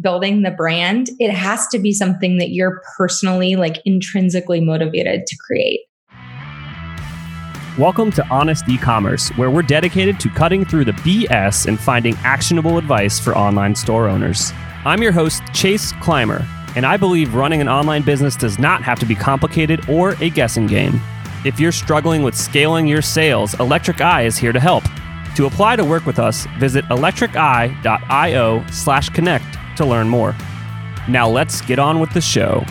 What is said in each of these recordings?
building the brand, it has to be something that you're personally, like intrinsically motivated to create. Welcome to Honest E-commerce, where we're dedicated to cutting through the BS and finding actionable advice for online store owners. I'm your host, Chase Clymer, and I believe running an online business does not have to be complicated or a guessing game. If you're struggling with scaling your sales, Electric Eye is here to help. To apply to work with us, visit electriceye.io slash connect to learn more. Now let's get on with the show.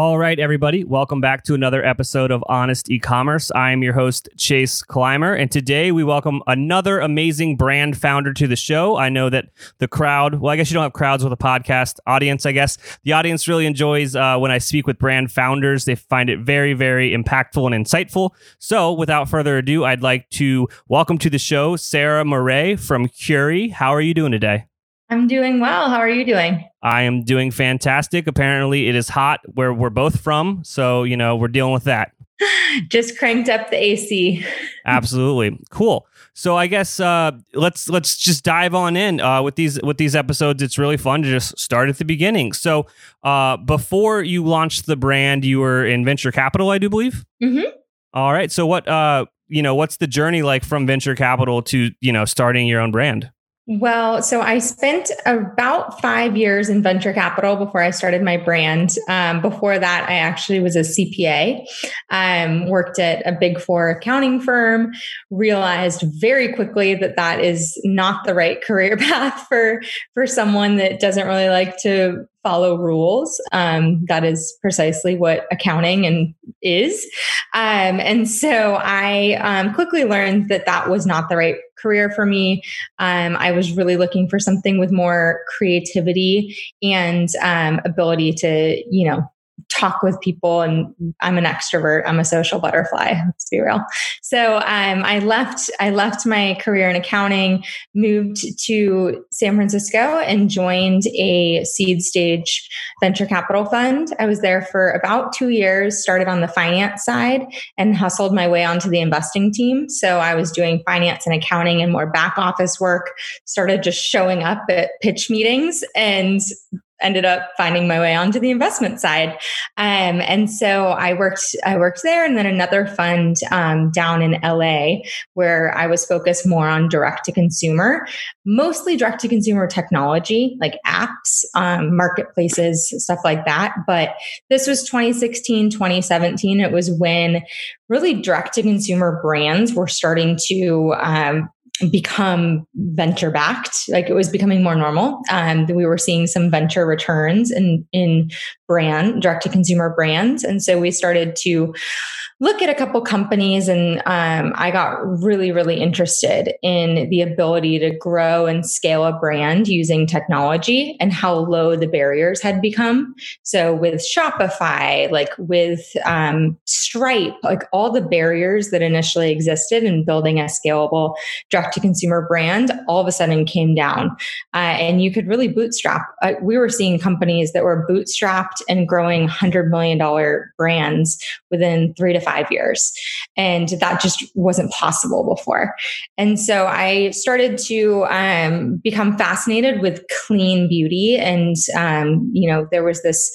All right, everybody, welcome back to another episode of Honest E-commerce. I am your host, Chase Clymer, and today we welcome another amazing brand founder to the show. I know that the crowd, well, I guess you don't have crowds with a podcast audience, I guess. The audience really enjoys uh, when I speak with brand founders. They find it very, very impactful and insightful. So without further ado, I'd like to welcome to the show Sarah Murray from Curie. How are you doing today? I'm doing well. How are you doing? I am doing fantastic. Apparently, it is hot where we're both from. So, you know, we're dealing with that. Just cranked up the AC. Absolutely. Cool. So I guess uh, let's let's just dive on in uh, with these with these episodes. It's really fun to just start at the beginning. So uh, before you launched the brand, you were in venture capital, I do believe. Mm-hmm. All right. So what uh, you know, what's the journey like from venture capital to you know starting your own brand? Well, so I spent about five years in venture capital before I started my brand. Um, before that, I actually was a CPA, um, worked at a big four accounting firm, realized very quickly that that is not the right career path for, for someone that doesn't really like to follow rules. Um, that is precisely what accounting and is. Um, and so I um, quickly learned that that was not the right career for me. Um, I was really looking for something with more creativity and um, ability to, you know, talk with people and I'm an extrovert. I'm a social butterfly. Let's be real. So um, I left. I left my career in accounting, moved to San Francisco, and joined a seed stage venture capital fund. I was there for about two years. Started on the finance side and hustled my way onto the investing team. So I was doing finance and accounting and more back office work. Started just showing up at pitch meetings and ended up finding my way onto the investment side. Um, and so I worked, I worked there and then another fund um, down in LA where I was focused more on direct to consumer, mostly direct to consumer technology, like apps, um, marketplaces, stuff like that. But this was 2016, 2017. It was when really direct to consumer brands were starting to um, become venture backed like it was becoming more normal. Um, we were seeing some venture returns in in brand direct to consumer brands. And so we started to look at a couple companies and um, i got really really interested in the ability to grow and scale a brand using technology and how low the barriers had become. So with shopify like with um, stripe like all the barriers that initially existed in building a scalable direct to consumer brand all of a sudden came down uh, and you could really bootstrap uh, we were seeing companies that were bootstrapped and growing $100 million brands within three to five years. And that just wasn't possible before. And so I started to um, become fascinated with clean beauty. And, um, you know, there was this,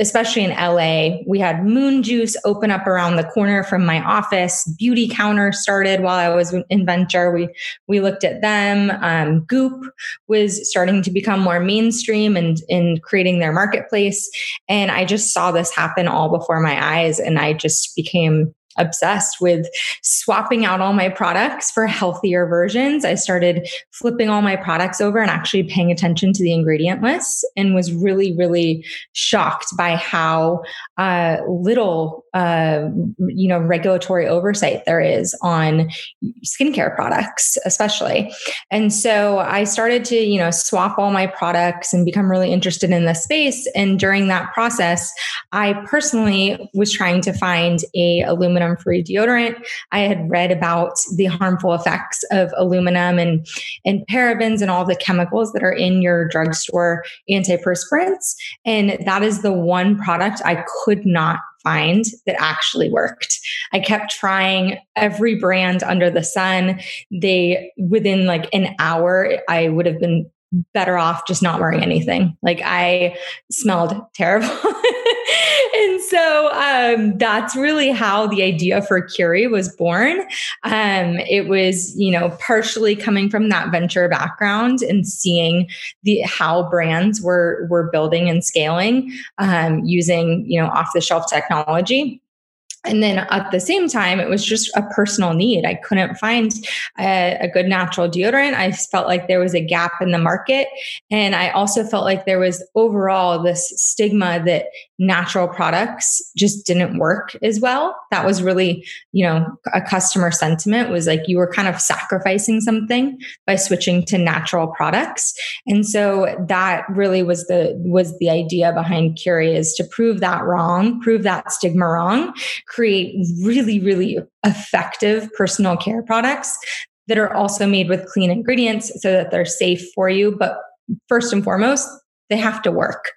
especially in LA, we had Moon Juice open up around the corner from my office. Beauty Counter started while I was in Venture. We, we looked at them. Um, Goop was starting to become more mainstream and in creating their marketplace. And I just saw this happen all before my eyes. And I just became obsessed with swapping out all my products for healthier versions. I started flipping all my products over and actually paying attention to the ingredient lists and was really, really shocked by how uh, little uh, you know regulatory oversight there is on skincare products especially. And so i started to you know swap all my products and become really interested in the space. And during that process i personally was trying to find a aluminum free deodorant. I had read about the harmful effects of aluminum and and parabens and all the chemicals that are in your drugstore antiperspirants. And that is the one product i could not find that actually worked. I kept trying every brand under the sun. They, within like an hour, I would have been better off just not wearing anything. Like I smelled terrible. and so um, that's really how the idea for Curie was born. Um, it was, you know, partially coming from that venture background and seeing the how brands were were building and scaling um, using, you know, off the shelf technology. And then at the same time it was just a personal need. I couldn't find a, a, good natural deodorant. I felt like there was a gap in the market. And i also felt like there was overall this stigma that natural products just didn't work as well that was really you know a customer sentiment was like you were kind of sacrificing something by switching to natural products and so that really was the was the idea behind curie is to prove that wrong prove that stigma wrong create really, really effective personal care products that are also made with clean ingredients so that they're safe for you. But first and foremost, they have to work.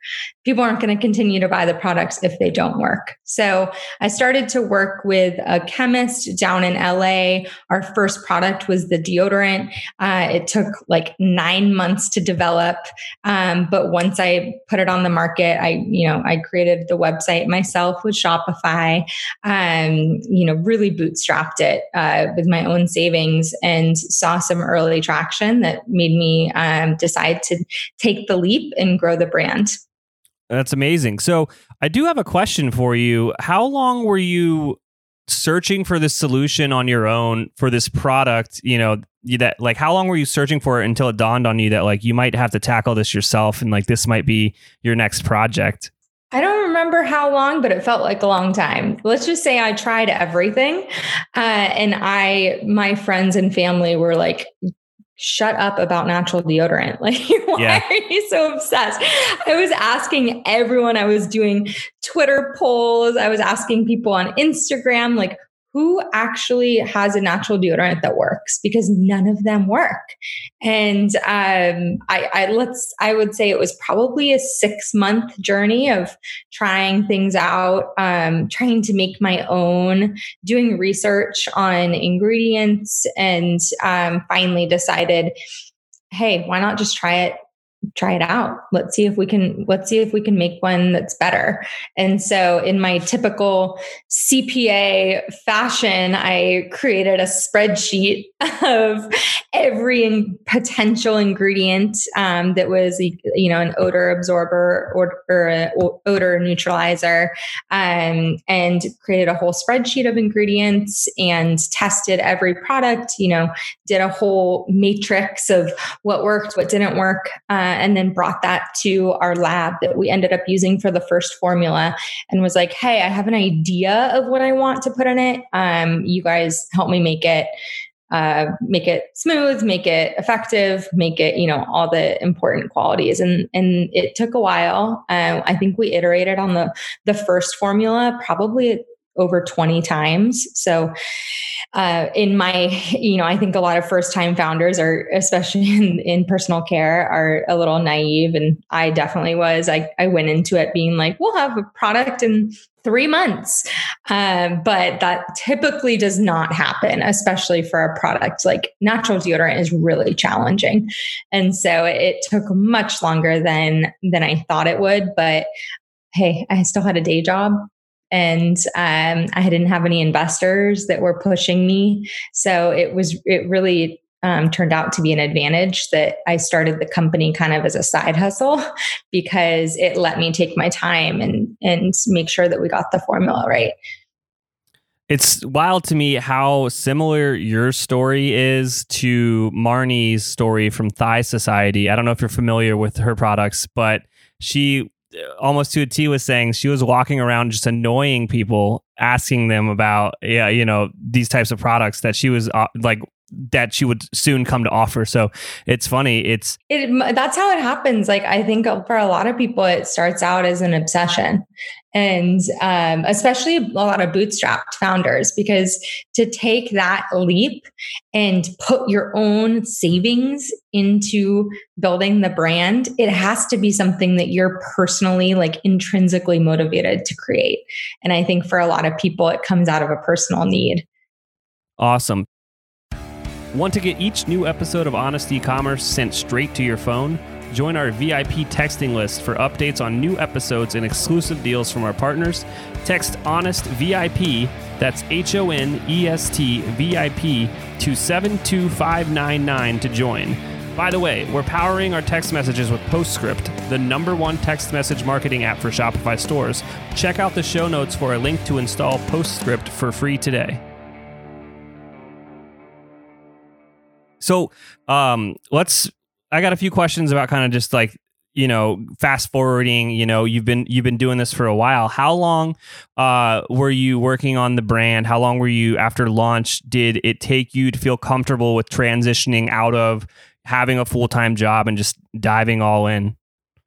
People aren't going to continue to buy the products if they don't work. So I started to work with a chemist down in LA. Our first product was the deodorant. Uh, it took like nine months to develop, um, but once I put it on the market, I you know I created the website myself with Shopify. Um, you know, really bootstrapped it uh, with my own savings and saw some early traction that made me um, decide to take the leap and grow the brand. That's amazing. So, I do have a question for you. How long were you searching for this solution on your own for this product, you know, that like how long were you searching for it until it dawned on you that like you might have to tackle this yourself and like this might be your next project? I don't remember how long, but it felt like a long time. Let's just say I tried everything. Uh, and I, my friends and family were like, shut up about natural deodorant. Like, why yeah. are you so obsessed? I was asking everyone, I was doing Twitter polls, I was asking people on Instagram, like, who actually has a natural deodorant that works because none of them work. And um, I, I, let's i would say it was probably a six month journey of trying things out um, trying to make my own doing research on ingredients and um, finally decided hey why not just try it try it out. Let's see if we can let's see if we can make one that's better. And so in my typical cpa fashion i created a spreadsheet of every potential ingredient um, that was you know an odor absorber or, or odor neutralizer um, and created a whole spreadsheet of ingredients and tested every product you know did a whole matrix of what worked what didn't work uh, and then brought that to our lab that we ended up using for the first formula and was like, hey, I have an idea of what I want to put in it. Um, you guys help me make it. Uh, make it smooth, make it effective, make it you know all the important qualities, and and it took a while. Uh, I think we iterated on the the first formula probably over 20 times. So, uh, in my, you know, I think a lot of first time founders are, especially in, in personal care, are a little naive. And I definitely was. I, I went into it being like, we'll have a product in three months. Um, but that typically does not happen, especially for a product like natural deodorant is really challenging. And so it took much longer than, than I thought it would. But hey, I still had a day job and um, I didn't have any investors that were pushing me. So it was it really um, turned out to be an advantage that I started the company kind of as a side hustle because it let me take my time and and make sure that we got the formula right. It's wild to me how similar your story is to Marnie's story from Thigh Society. I don't know if you're familiar with her products, but she almost to a T was saying she was walking around just annoying people, asking them about yeah, you know, these types of products that she was uh, like that she would soon come to offer. So it's funny. It's it, that's how it happens. Like I think for a lot of people, it starts out as an obsession, and um, especially a lot of bootstrapped founders, because to take that leap and put your own savings into building the brand, it has to be something that you're personally, like intrinsically motivated to create. And I think for a lot of people, it comes out of a personal need. Awesome. Want to get each new episode of Honest E-commerce sent straight to your phone? Join our VIP texting list for updates on new episodes and exclusive deals from our partners. Text Honest VIP, that's H O N E S T VIP, to 72599 to join. By the way, we're powering our text messages with Postscript, the number one text message marketing app for Shopify stores. Check out the show notes for a link to install Postscript for free today. So, um, let's. I got a few questions about kind of just like you know fast forwarding you know you've been you've been doing this for a while. How long uh, were you working on the brand? How long were you after launch did it take you to feel comfortable with transitioning out of having a full-time job and just diving all in?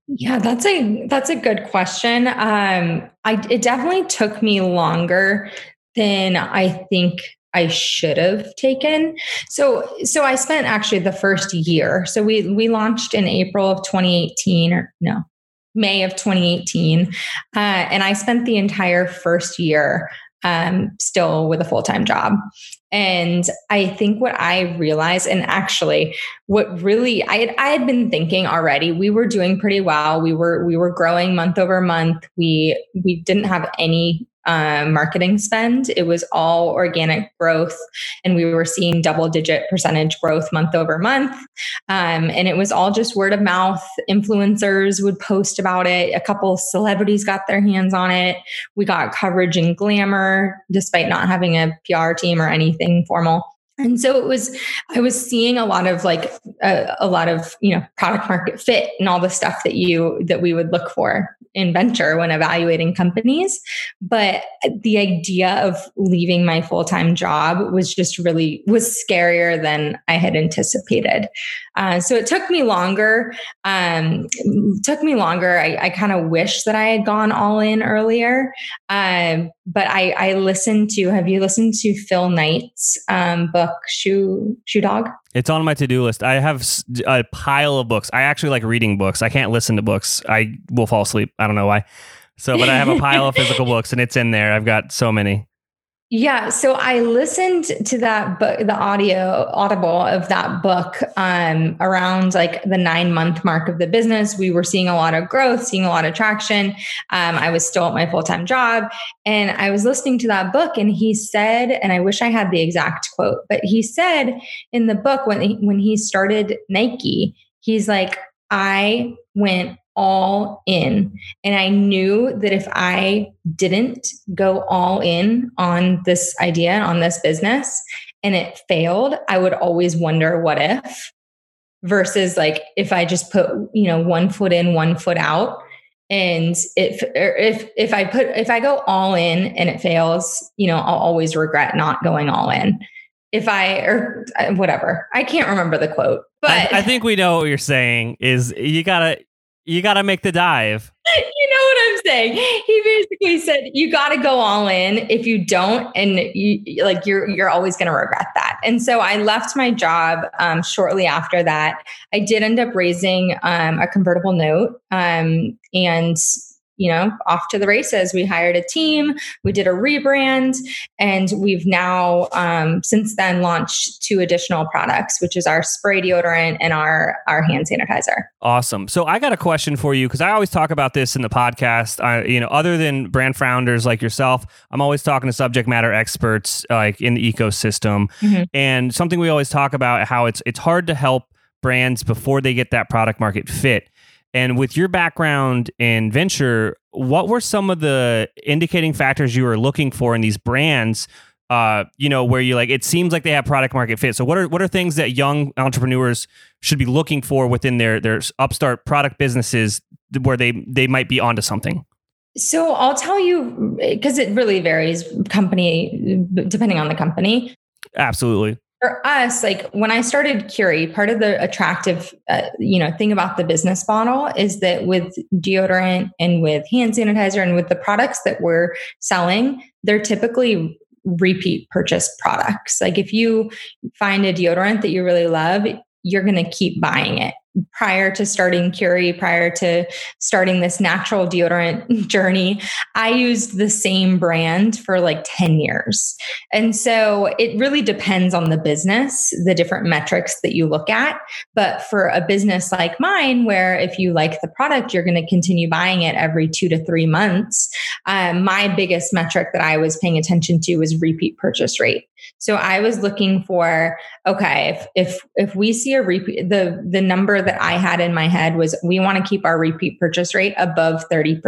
Yeah that's a that's a good question. Um i it definitely took me longer than i think I should have taken. So so I spent actually the first year. So we we launched in April of 2018 or no, May of 2018. Uh, and I spent the entire first year um, still with a full time job. And I think what I realized, and actually, what really I had, I had been thinking already, we were doing pretty well. We were we were growing month over month. We we didn't have any um, marketing spend. It was all organic growth, and we were seeing double digit percentage growth month over month. Um, and it was all just word of mouth. Influencers would post about it. A couple celebrities got their hands on it. We got coverage in Glamour, despite not having a PR team or anything formal. And so it was, I was seeing a lot of like a, a lot of, you know, product market fit and all the stuff that you, that we would look for in venture when evaluating companies. But the idea of leaving my full time job was just really was scarier than I had anticipated. Uh, so it took me longer. Um, took me longer. I, I kind of wish that I had gone all in earlier. Um, but I, I listened to. Have you listened to Phil Knight's um, book Shoe Shoe Dog? It's on my to do list. I have a pile of books. I actually like reading books. I can't listen to books. I will fall asleep. I don't know why. So, but I have a pile of physical books and it's in there. I've got so many. Yeah, so I listened to that book, the audio audible of that book um, around like the nine month mark of the business. We were seeing a lot of growth, seeing a lot of traction. Um, I was still at my full time job, and I was listening to that book, and he said, and I wish I had the exact quote, but he said in the book when he, when he started Nike, he's like, I went all in. And I knew that if I didn't go all in on this idea, on this business, and it failed, I would always wonder what if versus like if I just put, you know, one foot in, one foot out. And if if if I put if I go all in and it fails, you know, I'll always regret not going all in. If I or uh, whatever, I can't remember the quote, but I, I think we know what you're saying. Is you gotta you got to make the dive. You know what I'm saying? He basically said you got to go all in. If you don't, and you like you're you're always going to regret that. And so I left my job um, shortly after that. I did end up raising um, a convertible note, um, and you know, off to the races. We hired a team, we did a rebrand, and we've now um, since then launched two additional products, which is our spray deodorant and our our hand sanitizer. Awesome. So I got a question for you because I always talk about this in the podcast. I, you know, other than brand founders like yourself, I'm always talking to subject matter experts like in the ecosystem, mm-hmm. and something we always talk about how it's it's hard to help brands before they get that product market fit and with your background in venture, what were some of the indicating factors you were looking for in these brands? Uh, you know, where you like it seems like they have product market fit. So what are what are things that young entrepreneurs should be looking for within their their upstart product businesses where they they might be onto something? So I'll tell you because it really varies company depending on the company. Absolutely. For us, like when I started Curie, part of the attractive, uh, you know, thing about the business model is that with deodorant and with hand sanitizer and with the products that we're selling, they're typically repeat purchase products. Like if you find a deodorant that you really love, you're going to keep buying it prior to starting Curie, prior to starting this natural deodorant journey, I used the same brand for like 10 years. And so it really depends on the business, the different metrics that you look at. But for a business like mine, where if you like the product, you're going to continue buying it every two to three months, um, my biggest metric that I was paying attention to was repeat purchase rate. So I was looking for okay, if if if we see a repeat the the number that I had in my head was we want to keep our repeat purchase rate above 30%.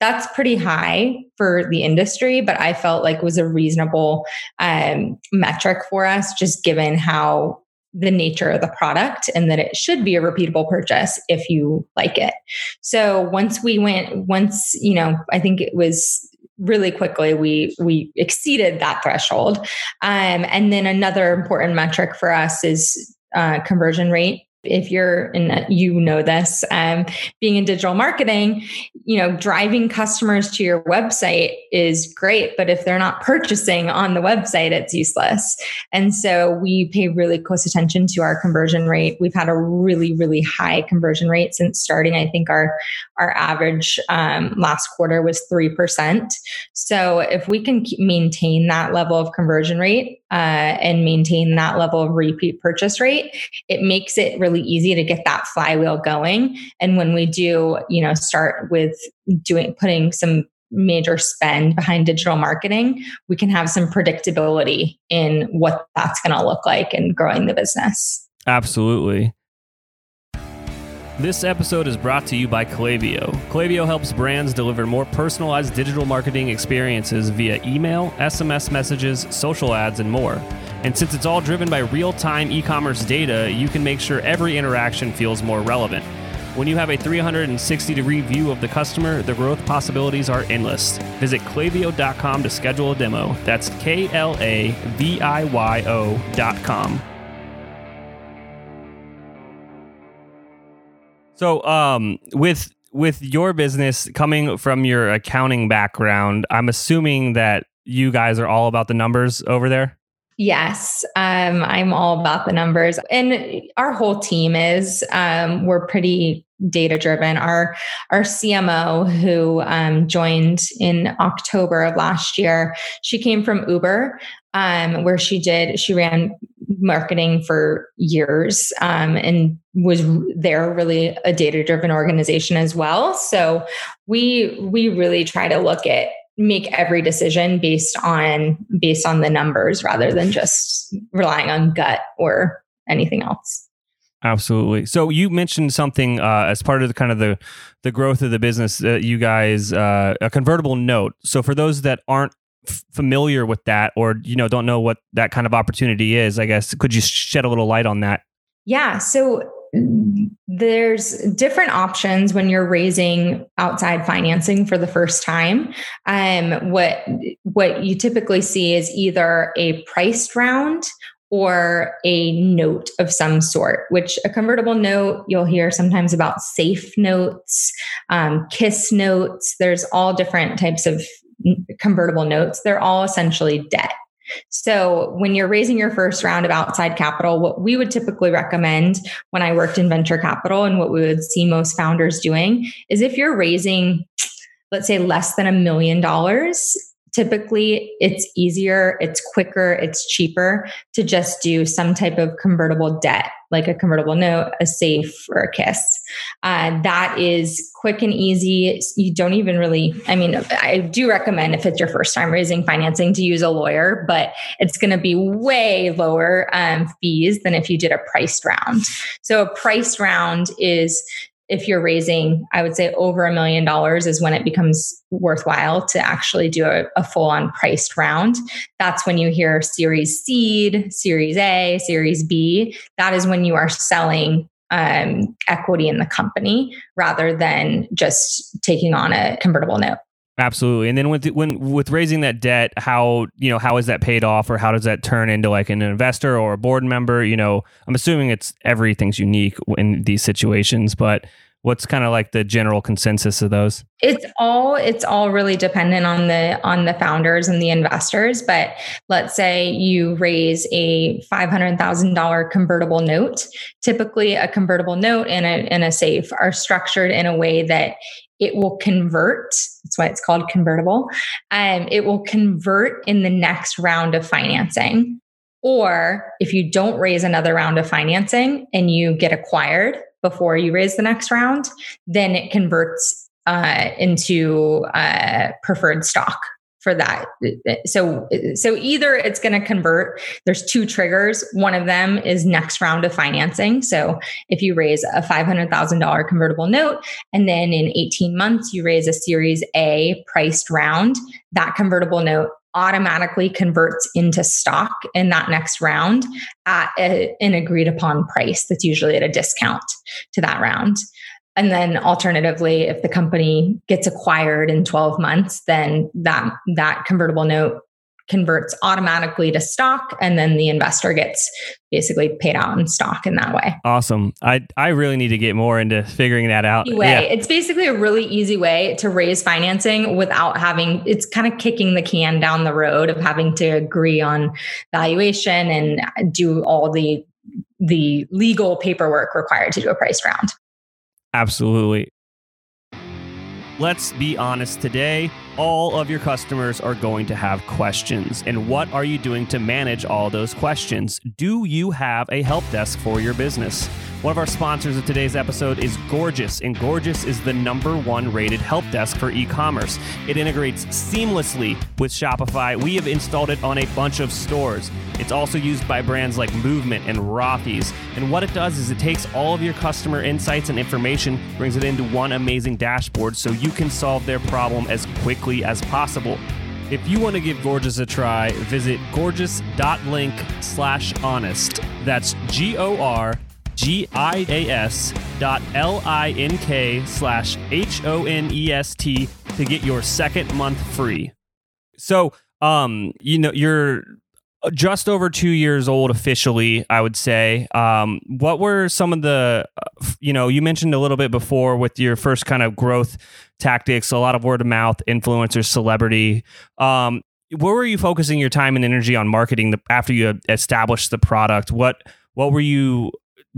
That's pretty high for the industry, but I felt like was a reasonable um, metric for us just given how the nature of the product and that it should be a repeatable purchase if you like it. So once we went, once, you know, I think it was really quickly we we exceeded that threshold. Um, and then another important metric for us is uh, conversion rate if you're in you know this um, being in digital marketing you know driving customers to your website is great but if they're not purchasing on the website it's useless. And so we pay really close attention to our conversion rate. We've had a really really high conversion rate since starting. I think our our average um, last quarter was 3% so if we can maintain that level of conversion rate uh, and maintain that level of repeat purchase rate it makes it really easy to get that flywheel going. And when we do, you know, start with doing putting some major spend behind digital marketing, we can have some predictability in what that's going to look like and growing the business. Absolutely. This episode is brought to you by Klaviyo. Klaviyo helps brands deliver more personalized digital marketing experiences via email, SMS messages, social ads, and more. And since it's all driven by real time e commerce data, you can make sure every interaction feels more relevant. When you have a 360 degree view of the customer, the growth possibilities are endless. Visit klaviyo.com to schedule a demo. That's K L A V I Y O.com. So, um, with with your business coming from your accounting background, I'm assuming that you guys are all about the numbers over there. Yes, um, I'm all about the numbers, and our whole team is. Um, we're pretty data driven. Our our CMO, who um, joined in October of last year, she came from Uber, um, where she did she ran marketing for years um, and was there really a data driven organization as well. So we we really try to look at make every decision based on based on the numbers rather than just relying on gut or anything else. Absolutely. So you mentioned something uh, as part of the kind of the the growth of the business that you guys uh, a convertible note. So for those that aren't familiar with that or you know don't know what that kind of opportunity is i guess could you shed a little light on that yeah so there's different options when you're raising outside financing for the first time. Um, what what you typically see is either a priced round or a note of some sort, which a convertible note, you'll hear sometimes about safe notes, um, kiss notes. There's all different types of convertible notes. They're all essentially debt. So, when you're raising your first round of outside capital, what we would typically recommend when I worked in venture capital and what we would see most founders doing is if you're raising, let's say, less than a million dollars, typically it's easier, it's quicker, it's cheaper to just do some type of convertible debt, like a convertible note, a safe, or a kiss. Uh, that is quick and easy. You don't even really, I mean, I do recommend if it's your first time raising financing to use a lawyer, but it's going to be way lower um, fees than if you did a priced round. So a priced round is if you're raising, I would say over a million dollars is when it becomes worthwhile to actually do a, a full on priced round. That's when you hear Series Seed, Series A, Series B. That is when you are selling um, equity in the company rather than just taking on a convertible note. Absolutely. And then with when with raising that debt, how you know how is that paid off, or how does that turn into like an investor or a board member? You know, I'm assuming it's everything's unique in these situations, but what's kind of like the general consensus of those? It's all it's all really dependent on the on the founders and the investors. But let's say you raise a five hundred thousand dollar convertible note. Typically, a convertible note and a and a safe are structured in a way that it will convert. That's why it's called convertible. Um, it will convert in the next round of financing. Or if you don't raise another round of financing and you get acquired before you raise the next round, then it converts uh, into uh, preferred stock for that. So so either it's going to convert. There's two triggers. One of them is next round of financing. So if you raise a $500,000 convertible note and then in 18 months you raise a series A priced round, that convertible note automatically converts into stock in that next round at a, an agreed upon price that's usually at a discount to that round. And then alternatively, if the company gets acquired in 12 months, then that, that convertible note converts automatically to stock and then the investor gets basically paid out in stock in that way. Awesome. I I really need to get more into figuring that out. Way. Yeah. It's basically a really easy way to raise financing without having it's kind of kicking the can down the road of having to agree on valuation and do all the the legal paperwork required to do a price round. Absolutely. Let's be honest today, all of your customers are going to have questions. And what are you doing to manage all those questions? Do you have a help desk for your business? One of our sponsors of today's episode is Gorgias, and Gorgias is the number one rated help desk for e commerce. It integrates seamlessly with Shopify. We have installed it on a bunch of stores. It's also used by brands like Movement and Rothy's. And what it does is it takes all of your customer insights and information, brings it into one amazing dashboard so you can solve their problem as quickly as possible. If you want to give Gorgias a try, visit gorgias.link slash honest. That's G O R G-I-A-S dot L-I-N-K slash H-O-N-E-S-T to get your second month free. So, um, you know, you're just over two years old officially, I would say. Um, what were some of the, you know, you mentioned a little bit before with your first kind of growth tactics, a lot of word of mouth, influencers, celebrity. Um, where were you focusing your time and energy on marketing the, after you established the product? What what were you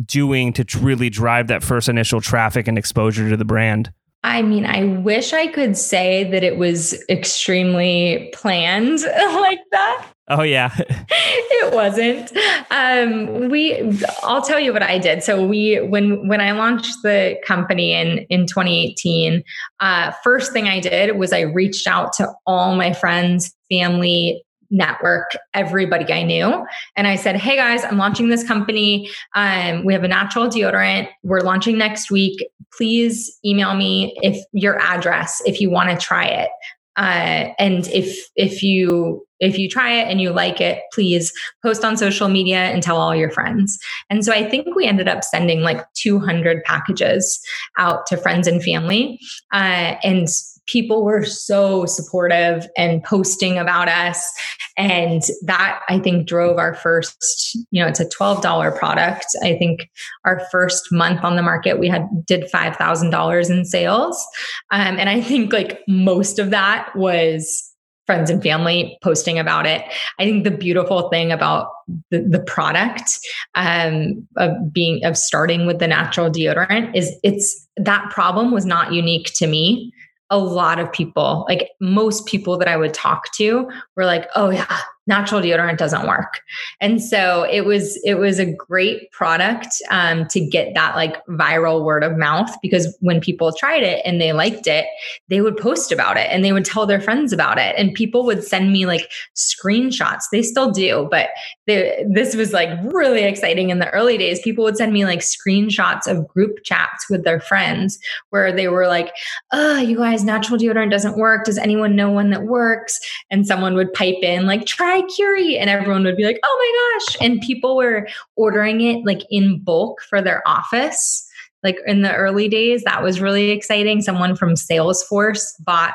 doing to really drive that first initial traffic and exposure to the brand? I mean, I wish I could say that it was extremely planned like that. Oh yeah. it wasn't. Um, we I'll tell you what I did. So we when when I launched the company in in 2018, uh, first thing I did was I reached out to all my friends, family, network everybody I knew. And I said, Hey guys, I'm launching this company. Um, we have a natural deodorant. We're launching next week. Please email me if your address if you want to try it. Uh, and if if you if you try it and you like it, please post on social media and tell all your friends. And so I think we ended up sending like 200 packages out to friends and family. Uh, and people were so supportive and posting about us. And that I think drove our first, you know, it's a $12 product. I think our first month on the market, we had did $5,000 in sales. Um, and I think like most of that was friends and family posting about it. I think the beautiful thing about the, the product um, of being of starting with the natural deodorant is it's that problem was not unique to me a lot of people, like most people that I would talk to, were like, oh, yeah, natural deodorant doesn't work. And so it was it was a great product um, to get that like viral word of mouth because when people tried it and they liked it they would post about it and they would tell their friends about it. And people would send me like screenshots. They still do but they, this was like really exciting in the early days. People would send me like screenshots of group chats with their friends where they were like oh you guys natural deodorant doesn't work. Does anyone know one that works? And someone would pipe in like try Curie. And everyone would be like, oh my gosh. And people were ordering it like in bulk for their office. Like in the early days, that was really exciting. Someone from Salesforce bought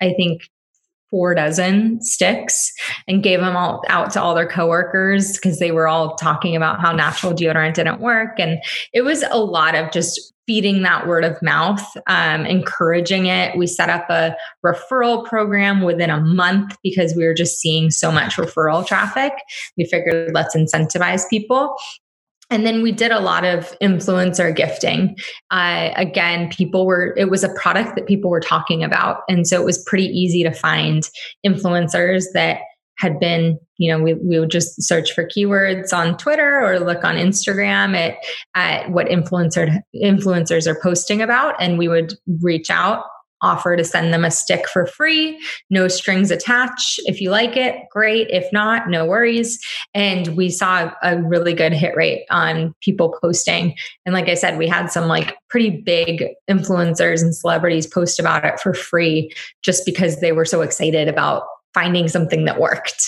I think four dozen sticks and gave them all out to all their coworkers because they were all talking about how natural deodorant didn't work. And it was a lot of just feeding that word of mouth, um, encouraging it. We set up a referral program within a month because we were just seeing so much referral traffic. We figured let's incentivize people. And then we did a lot of influencer gifting. Uh, again, people were, it was a product that people were talking about. And so it was pretty easy to find influencers that had been, you know, we, we would just search for keywords on Twitter or look on Instagram at, at what influencer influencers are posting about. And we would reach out offer to send them a stick for free, no strings attached. If you like it, great. If not, no worries. And we saw a really good hit rate on people posting. And like I said, we had some like pretty big influencers and celebrities post about it for free just because they were so excited about finding something that worked.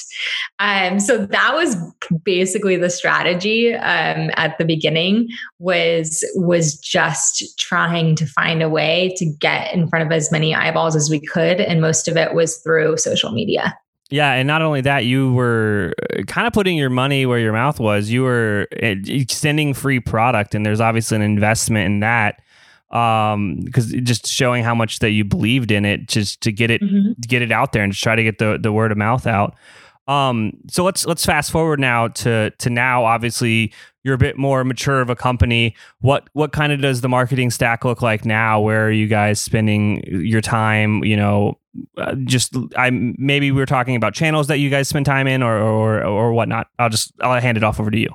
Um, so that was basically the strategy um, at the beginning was was just trying to find a way to get in front of as many eyeballs as we could, and most of it was through social media. Yeah, and not only that, you were uh, kind of putting your money where your mouth was. You were uh, extending free product, and there's obviously an investment in that um because just showing how much that you believed in it just to get it mm-hmm. get it out there and just try to get the the word of mouth out. Um so let's let's fast forward now to to now obviously you're a bit more mature of a company. What what kind of does the marketing stack look like now? Where are you guys spending your time? You know uh, just i maybe we are talking about channels that you guys spend time in or or or whatnot. I'll just i'll hand it off over to you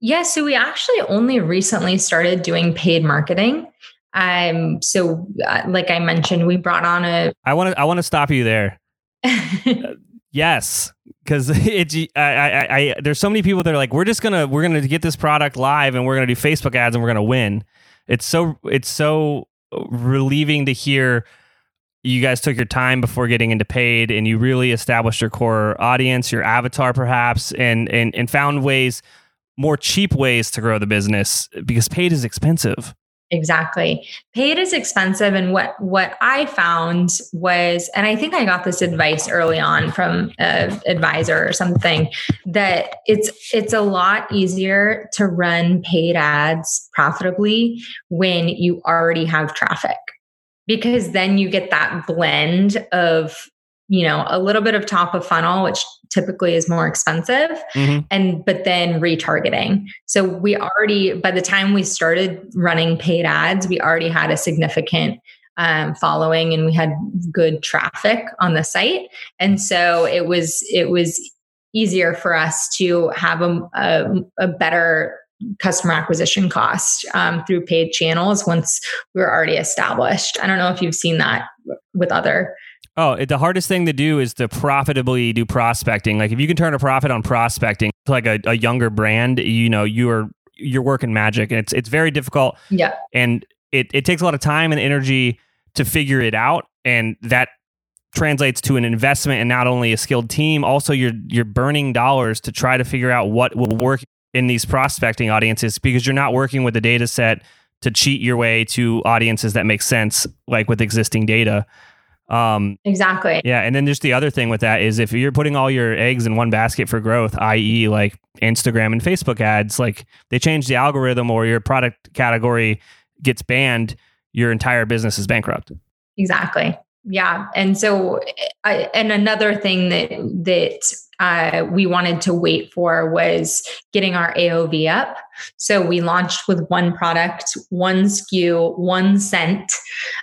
yeah, so we actually only recently started doing paid marketing. Um, so uh, like I mentioned, we brought on a. I want to. I want to stop you there. yes, because it's. I, I, I. There's so many people that are like, we're just gonna, we're gonna get this product live, and we're gonna do Facebook ads, and we're gonna win. It's so, it's so relieving to hear you guys took your time before getting into paid and you really established your core audience your avatar perhaps and and, and found ways more cheap ways to grow the business because paid is expensive. Exactly. Paid is expensive and what what I found was and I think I got this advice early on from an advisor or something that it's it's a lot easier to run paid ads profitably when you already have traffic because then you get that blend of you know a little bit of top of funnel which typically is more expensive mm-hmm. and but then retargeting. So we already by the time we started running paid ads we already had a significant um, following and we had good traffic on the site. And so it was it was easier for us to have a, a, a better customer acquisition cost um, through paid channels once we were already established. I don't know if you've seen that with other Oh, it, the hardest thing to do is to profitably do prospecting. Like if you can turn a profit on prospecting, like a, a younger brand, you know, you are you're working magic, and it's it's very difficult. Yeah, and it it takes a lot of time and energy to figure it out, and that translates to an investment and not only a skilled team. Also, you're you're burning dollars to try to figure out what will work in these prospecting audiences because you're not working with a data set to cheat your way to audiences that make sense, like with existing data. Um, exactly. Yeah. And then just the other thing with that is if you're putting all your eggs in one basket for growth, i.e., like Instagram and Facebook ads, like they change the algorithm or your product category gets banned, your entire business is bankrupt. Exactly. Yeah. And so, I, and another thing that, that uh, we wanted to wait for was getting our AOV up. So we launched with one product, one SKU, one scent,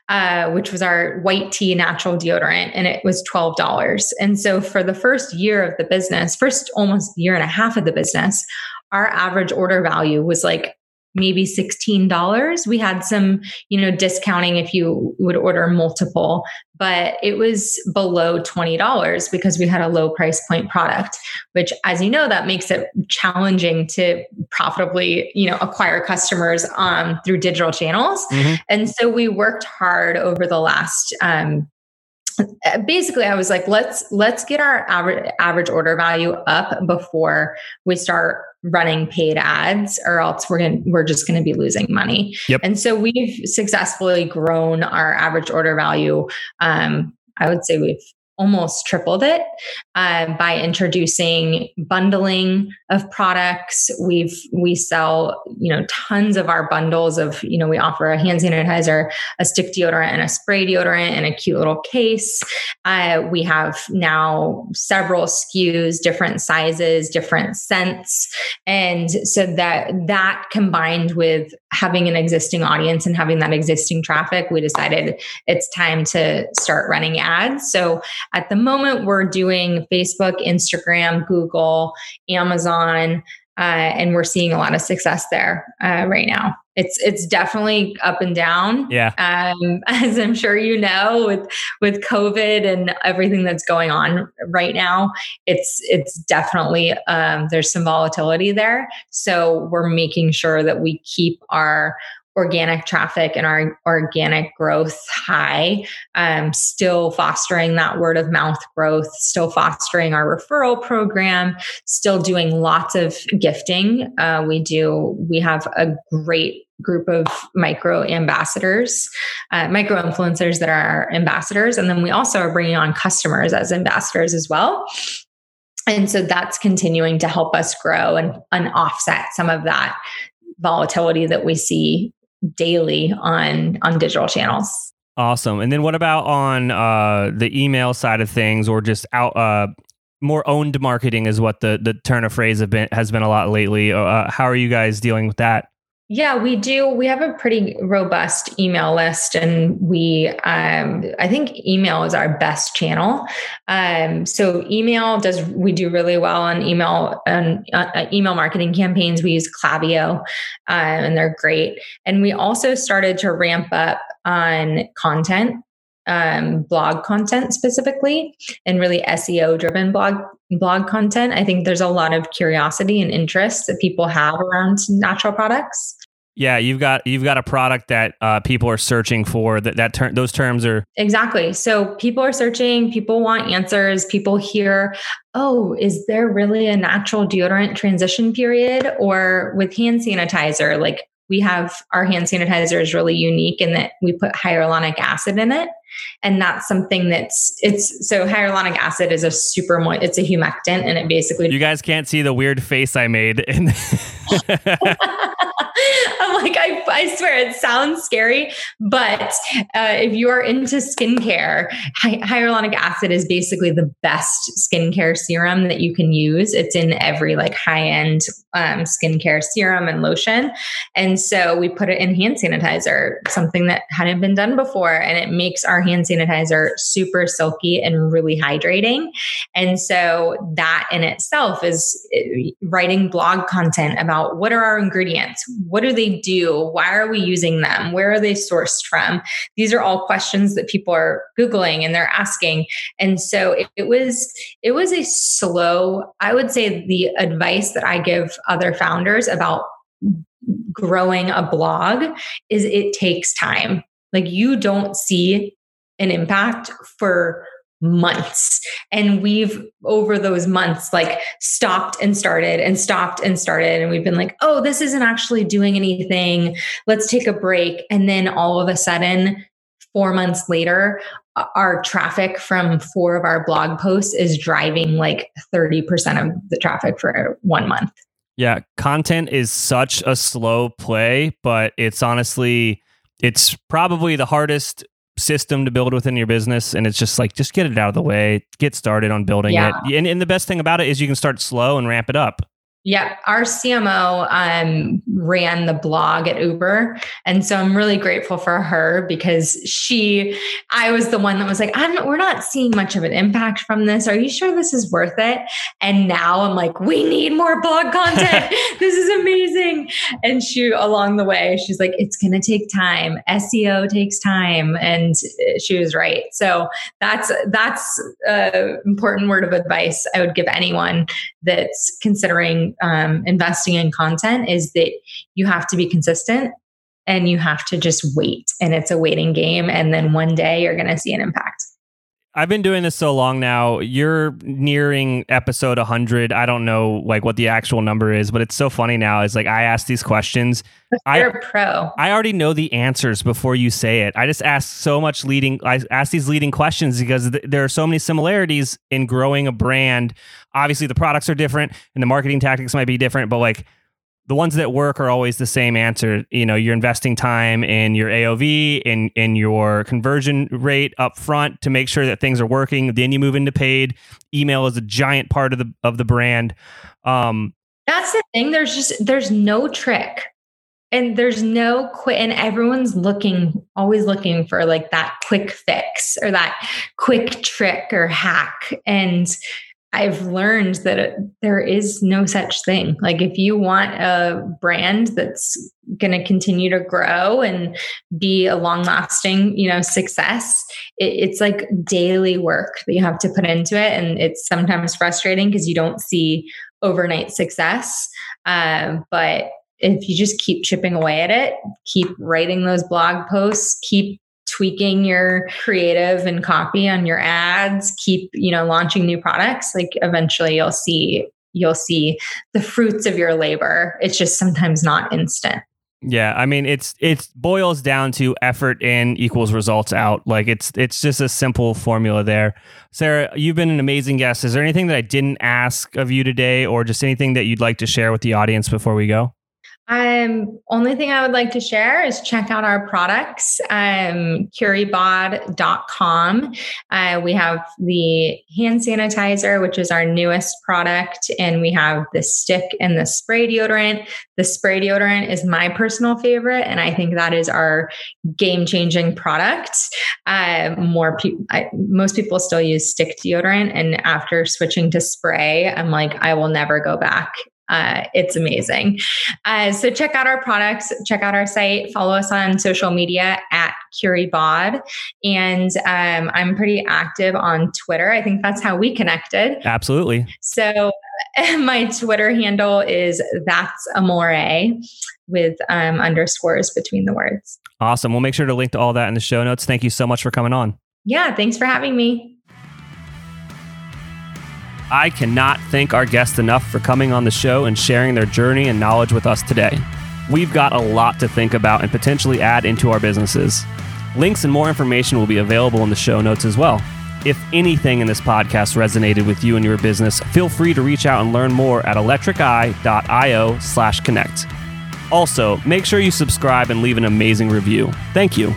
uh, which was our white tea natural deodorant, and it was $12. And so for the first year of the business, first almost year and a half of the business, our average order value was like maybe $16. We had some, you know, discounting if you would order multiple, but it was below $20 because we had a low price point product, which as you know, that makes it challenging to profitably, you know, acquire customers um, through digital channels. Mm-hmm. And so we worked hard over the last um, basically i was like let's let's get our average average order value up before we start running paid ads or else we're going we're just going to be losing money. Yep. And so we've successfully grown our average order value um, I would say we've almost tripled it uh, by introducing bundling of products. We've we sell you know tons of our bundles of you know we offer a hand sanitizer a stick deodorant and a spray deodorant in a cute little case. Uh, we have now several skus different sizes different scents. And so that that combined with having an existing audience and having that existing traffic we decided it's time to start running ads so at the moment, we're doing Facebook, Instagram, Google, Amazon, uh, and we're seeing a lot of success there uh, right now. It's it's definitely up and down. Yeah. Um, as I'm sure you know, with with COVID and everything that's going on right now, it's it's definitely um, there's some volatility there. So we're making sure that we keep our organic traffic and our organic growth high, um, still fostering that word of mouth growth, still fostering our referral program, still doing lots of gifting. Uh, we do, we have a great group of micro ambassadors, uh, micro influencers that are ambassadors. And then we also are bringing on customers as ambassadors as well. And so that's continuing to help us grow and, and offset some of that volatility that we see daily on on digital channels. Awesome. And then what about on uh, the email side of things, or just out uh, more owned marketing is what the the turn of phrase been, has been a lot lately. Uh, how are you guys dealing with that? Yeah, we do. We have a pretty robust email list, and we, um, I think, email is our best channel. Um, so, email does we do really well on email and uh, email marketing campaigns. We use Klaviyo, uh, and they're great. And we also started to ramp up on content um, blog content specifically and really SEO driven blog blog content. I think there's a lot of curiosity and interest that people have around natural products. Yeah, you've got you've got a product that uh, people are searching for. That that ter- those terms are exactly. So people are searching. People want answers. People hear, "Oh, is there really a natural deodorant transition period?" Or with hand sanitizer, like we have our hand sanitizer is really unique in that we put hyaluronic acid in it and that's something that's it's so hyaluronic acid is a super mo- it's a humectant and it basically you guys can't see the weird face i made in I'm like, I, I swear it sounds scary, but uh, if you are into skincare, hy- hyaluronic acid is basically the best skincare serum that you can use. It's in every like high end um, skincare serum and lotion. And so we put it in hand sanitizer, something that hadn't been done before. And it makes our hand sanitizer super silky and really hydrating. And so that in itself is eh, writing blog content about what are our ingredients? What do they do? Why are we using them? Where are they sourced from? These are all questions that people are Googling and they're asking. And so it, it was, it was a slow, I would say the advice that I give other founders about growing a blog is it takes time. Like you don't see an impact for months. And we've over those months like stopped and started and stopped and started. And we've been like oh this isn't actually doing anything. Let's take a break. And then all of a sudden 4 months later our traffic from four of our blog posts is driving like 30% of the traffic for one month yeah content is such a slow play but it's honestly it's probably the hardest system to build within your business and it's just like just get it out of the way get started on building yeah. it and, and the best thing about it is you can start slow and ramp it up yeah, our CMO um, ran the blog at Uber, and so I'm really grateful for her because she, I was the one that was like, I'm, we're not seeing much of an impact from this. Are you sure this is worth it? And now I'm like, we need more blog content. this is amazing. And she, along the way, she's like, it's going to take time. SEO takes time, and she was right. So that's that's an important word of advice I would give anyone that's considering um, investing in content is that you have to be consistent and you have to just wait. And it's a waiting game. And then one day you're going to see an impact I've been doing this so long now. You're nearing episode 100. I don't know like what the actual number is, but it's so funny now. Is like I ask these questions. You're I, a pro. I already know the answers before you say it. I just ask so much leading. I ask these leading questions because th- there are so many similarities in growing a brand. Obviously, the products are different and the marketing tactics might be different, but like the ones that work are always the same answer. You know, you're investing time in your AOV, in in your conversion rate up front to make sure that things are working. Then you move into paid. Email is a giant part of the of the brand. Um, That's the thing. There's just there's no trick. And there's no quit, and everyone's looking, always looking for like that quick fix or that quick trick or hack. And I've learned that it, there is no such thing. Like, if you want a brand that's going to continue to grow and be a long lasting, you know, success, it, it's like daily work that you have to put into it. And it's sometimes frustrating because you don't see overnight success. Uh, but if you just keep chipping away at it, keep writing those blog posts, keep tweaking your creative and copy on your ads, keep, you know, launching new products, like eventually you'll see you'll see the fruits of your labor. It's just sometimes not instant. Yeah, I mean it's it boils down to effort in equals results out. Like it's it's just a simple formula there. Sarah, you've been an amazing guest. Is there anything that I didn't ask of you today or just anything that you'd like to share with the audience before we go? Um, only thing I would like to share is check out our products, um, curiebod.com. Uh, we have the hand sanitizer, which is our newest product, and we have the stick and the spray deodorant. The spray deodorant is my personal favorite, and I think that is our game changing product. Uh, more people, most people still use stick deodorant, and after switching to spray, I'm like, I will never go back uh, it's amazing. Uh, so check out our products, check out our site, follow us on social media at CurieBod. And um, I'm pretty active on Twitter. I think that's how we connected. Absolutely. So my Twitter handle is that's amore with um, underscores between the words. Awesome. We'll make sure to link to all that in the show notes. Thank you so much for coming on. Yeah, thanks for having me. I cannot thank our guests enough for coming on the show and sharing their journey and knowledge with us today. We've got a lot to think about and potentially add into our businesses. Links and more information will be available in the show notes as well. If anything in this podcast resonated with you and your business, feel free to reach out and learn more at electriceye.io slash connect. Also, make sure you subscribe and leave an amazing review. Thank you.